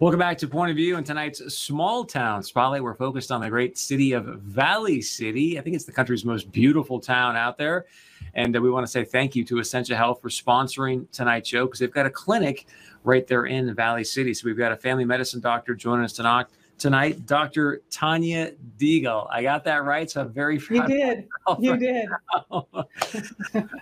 Welcome back to Point of View and tonight's Small Town Spotlight. We're focused on the great city of Valley City. I think it's the country's most beautiful town out there. And uh, we want to say thank you to Essentia Health for sponsoring tonight's show because they've got a clinic right there in Valley City. So we've got a family medicine doctor joining us tonight tonight, Dr. Tanya Deagle. I got that right, so I'm very proud. You did. You did.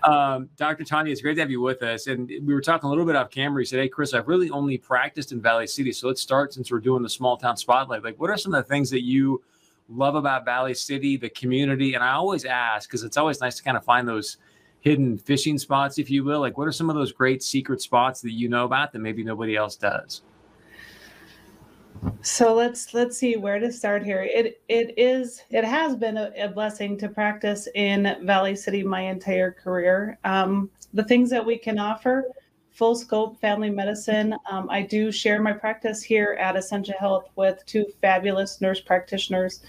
um, Dr. Tanya, it's great to have you with us. And we were talking a little bit off camera. You said, "Hey, Chris, I've really only practiced in Valley City, so let's start since we're doing the small town spotlight. Like, what are some of the things that you love about Valley City, the community?" And I always ask because it's always nice to kind of find those hidden fishing spots, if you will. Like, what are some of those great secret spots that you know about that maybe nobody else does? So let's let's see where to start here. It it is it has been a, a blessing to practice in Valley City my entire career. Um, the things that we can offer, full scope family medicine. Um, I do share my practice here at Essentia Health with two fabulous nurse practitioners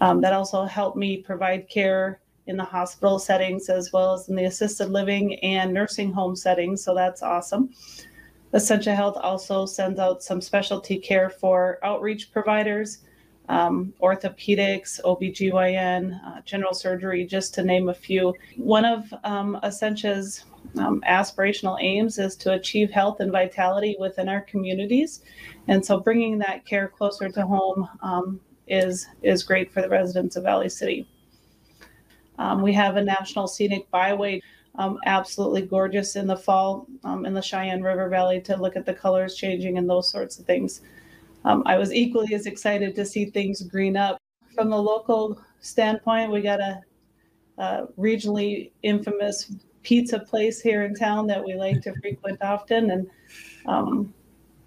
um, that also help me provide care in the hospital settings as well as in the assisted living and nursing home settings. So that's awesome. Essentia Health also sends out some specialty care for outreach providers, um, orthopedics, OBGYN, uh, general surgery, just to name a few. One of um, Essentia's um, aspirational aims is to achieve health and vitality within our communities. And so bringing that care closer to home um, is, is great for the residents of Valley City. Um, we have a national scenic byway um, absolutely gorgeous in the fall um, in the Sheyenne River Valley to look at the colors changing and those sorts of things. Um, I was equally as excited to see things green up. From the local standpoint, we got a, a regionally infamous pizza place here in town that we like to frequent often, and um,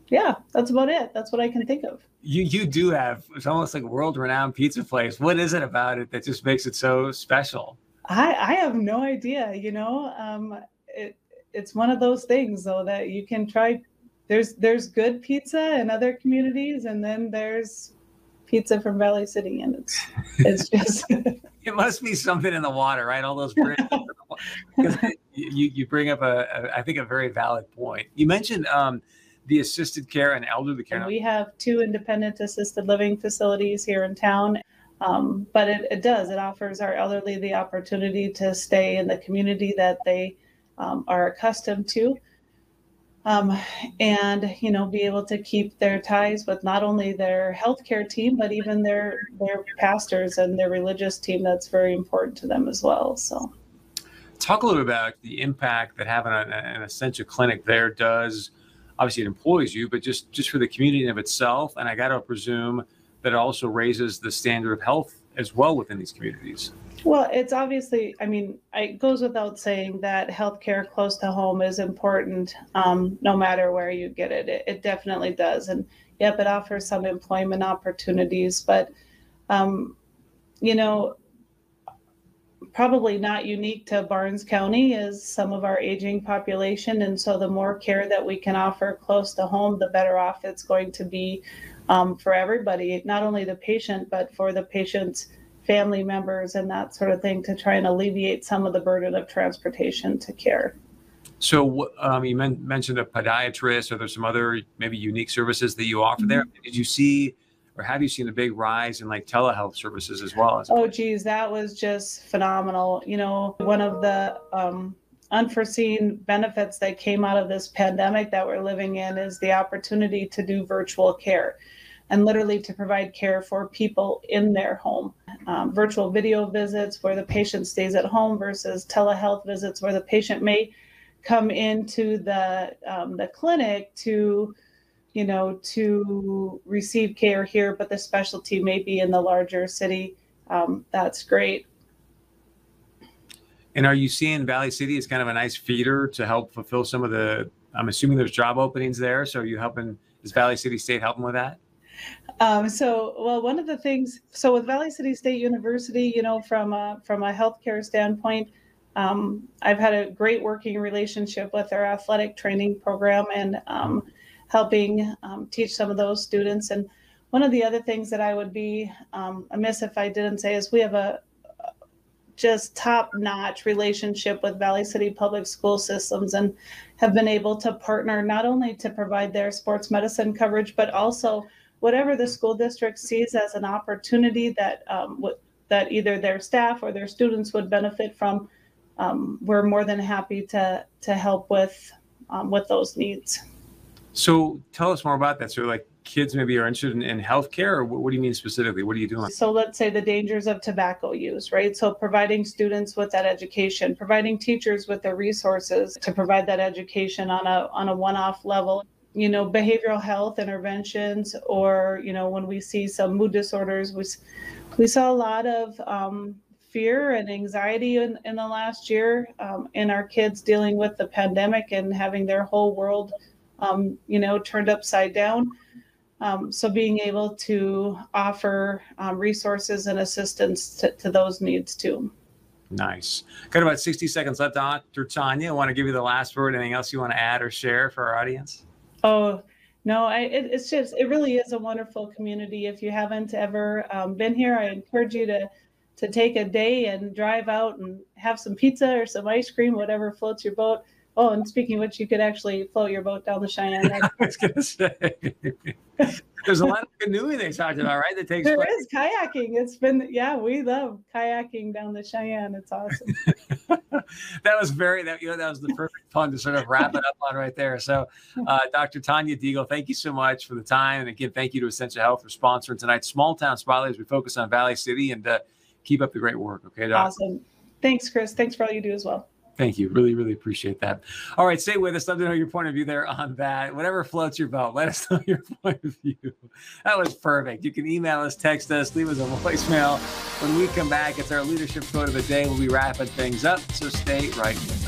yeah, that's about it. That's what I can think of. You you do have it's almost like world renowned pizza place. What is it about it that just makes it so special? I, I have no idea. You know, um, it, it's one of those things though that you can try. There's there's good pizza in other communities, and then there's pizza from Valley City, and it's it's just. it must be something in the water, right? All those bridges. you you bring up a, a I think a very valid point. You mentioned um, the assisted care and elderly care. And we have two independent assisted living facilities here in town, um, but it, it, does, it offers our elderly the opportunity to stay in the community that they um, are accustomed to. Um, and you know be able to keep their ties with not only their healthcare team but even their their pastors and their religious team that's very important to them as well so talk a little bit about the impact that having an, an Essentia clinic there does obviously it employs you but just just for the community of itself and i got to presume that also raises the standard of health as well within these communities. Well, it's obviously, I mean, it goes without saying that healthcare close to home is important um, no matter where you get it. it. it. definitely does. And yep, it offers some employment opportunities, but, um, you know, probably not unique to Barnes County is some of our aging population. And so the more care that we can offer close to home, the better off it's going to be um, for everybody, not only the patient, but for the patient's family members and that sort of thing to try and alleviate some of the burden of transportation to care. So um, you men- mentioned a podiatrist, or there's some other maybe unique services that you offer mm-hmm. there. Did you see, or have you seen a big rise in like telehealth services as well? As oh, geez, that was just phenomenal. You know, one of the um, unforeseen benefits that came out of this pandemic that we're living in is the opportunity to do virtual care and literally to provide care for people in their home. Um, virtual video visits where the patient stays at home versus telehealth visits where the patient may come into the um, the clinic to you know to receive care here but the specialty may be in the larger city. Um, that's great. And are you seeing valley city as kind of a nice feeder to help fulfill some of the i'm assuming there's job openings there so are you helping is valley city state helping with that? Um, so, well, one of the things, so with Valley City State University, you know, from a, from a healthcare standpoint, um, I've had a great working relationship with their athletic training program and um, helping um, teach some of those students. And one of the other things that I would be um, amiss if I didn't say is we have a just top notch relationship with Valley City Public School Systems and have been able to partner not only to provide their sports medicine coverage, but also whatever the school district sees as an opportunity that um, w- that either their staff or their students would benefit from. Um, we're more than happy to to help with um, with those needs. So tell us more about that. So like kids maybe are interested in, in healthcare or what, what, do you mean specifically? What are you doing? So let's say the dangers of tobacco use, right? So providing students with that education, providing teachers with the resources to provide that education on a on a one-off level. You know, behavioral health interventions, or you know, when we see some mood disorders, we we saw a lot of um, fear and anxiety in, in the last year um, in our kids dealing with the pandemic and having their whole world, um, you know, turned upside down. Um, so being able to offer um, resources and assistance to, to, those needs too. Nice. Got about 60 seconds left, Dr. Tanya. I want to give you the last word. Anything else you want to add or share for our audience? Oh, no, I, it, it's just, it really is a wonderful community. If you haven't ever um, been here, I encourage you to to take a day and drive out and have some pizza or some ice cream, whatever floats your boat. Oh, and speaking of which, you could actually float your boat down the Sheyenne. I was going to say, there's a lot of canoeing they talked about, right? That takes there place. is kayaking. It's been yeah, we love kayaking down the Sheyenne. It's awesome. that was very that you know that was the perfect pun to sort of wrap it up on right there. So, uh, Dr. Tanya Deagle, thank you so much for the time, and again, thank you to Essentia Health for sponsoring tonight's Small Town Spotlight as we focus on Valley City and. Uh, keep up the great work. Okay, Doc? Awesome. Thanks, Chris. Thanks for all you do as well. Thank you. Really, really appreciate that. All right, stay with us. Love to know your point of view there on that. Whatever floats your boat, let us know your point of view. That was perfect. You can email us, text us, leave us a voicemail. When we come back, it's our leadership quote of the day. We'll be wrapping things up, so stay right with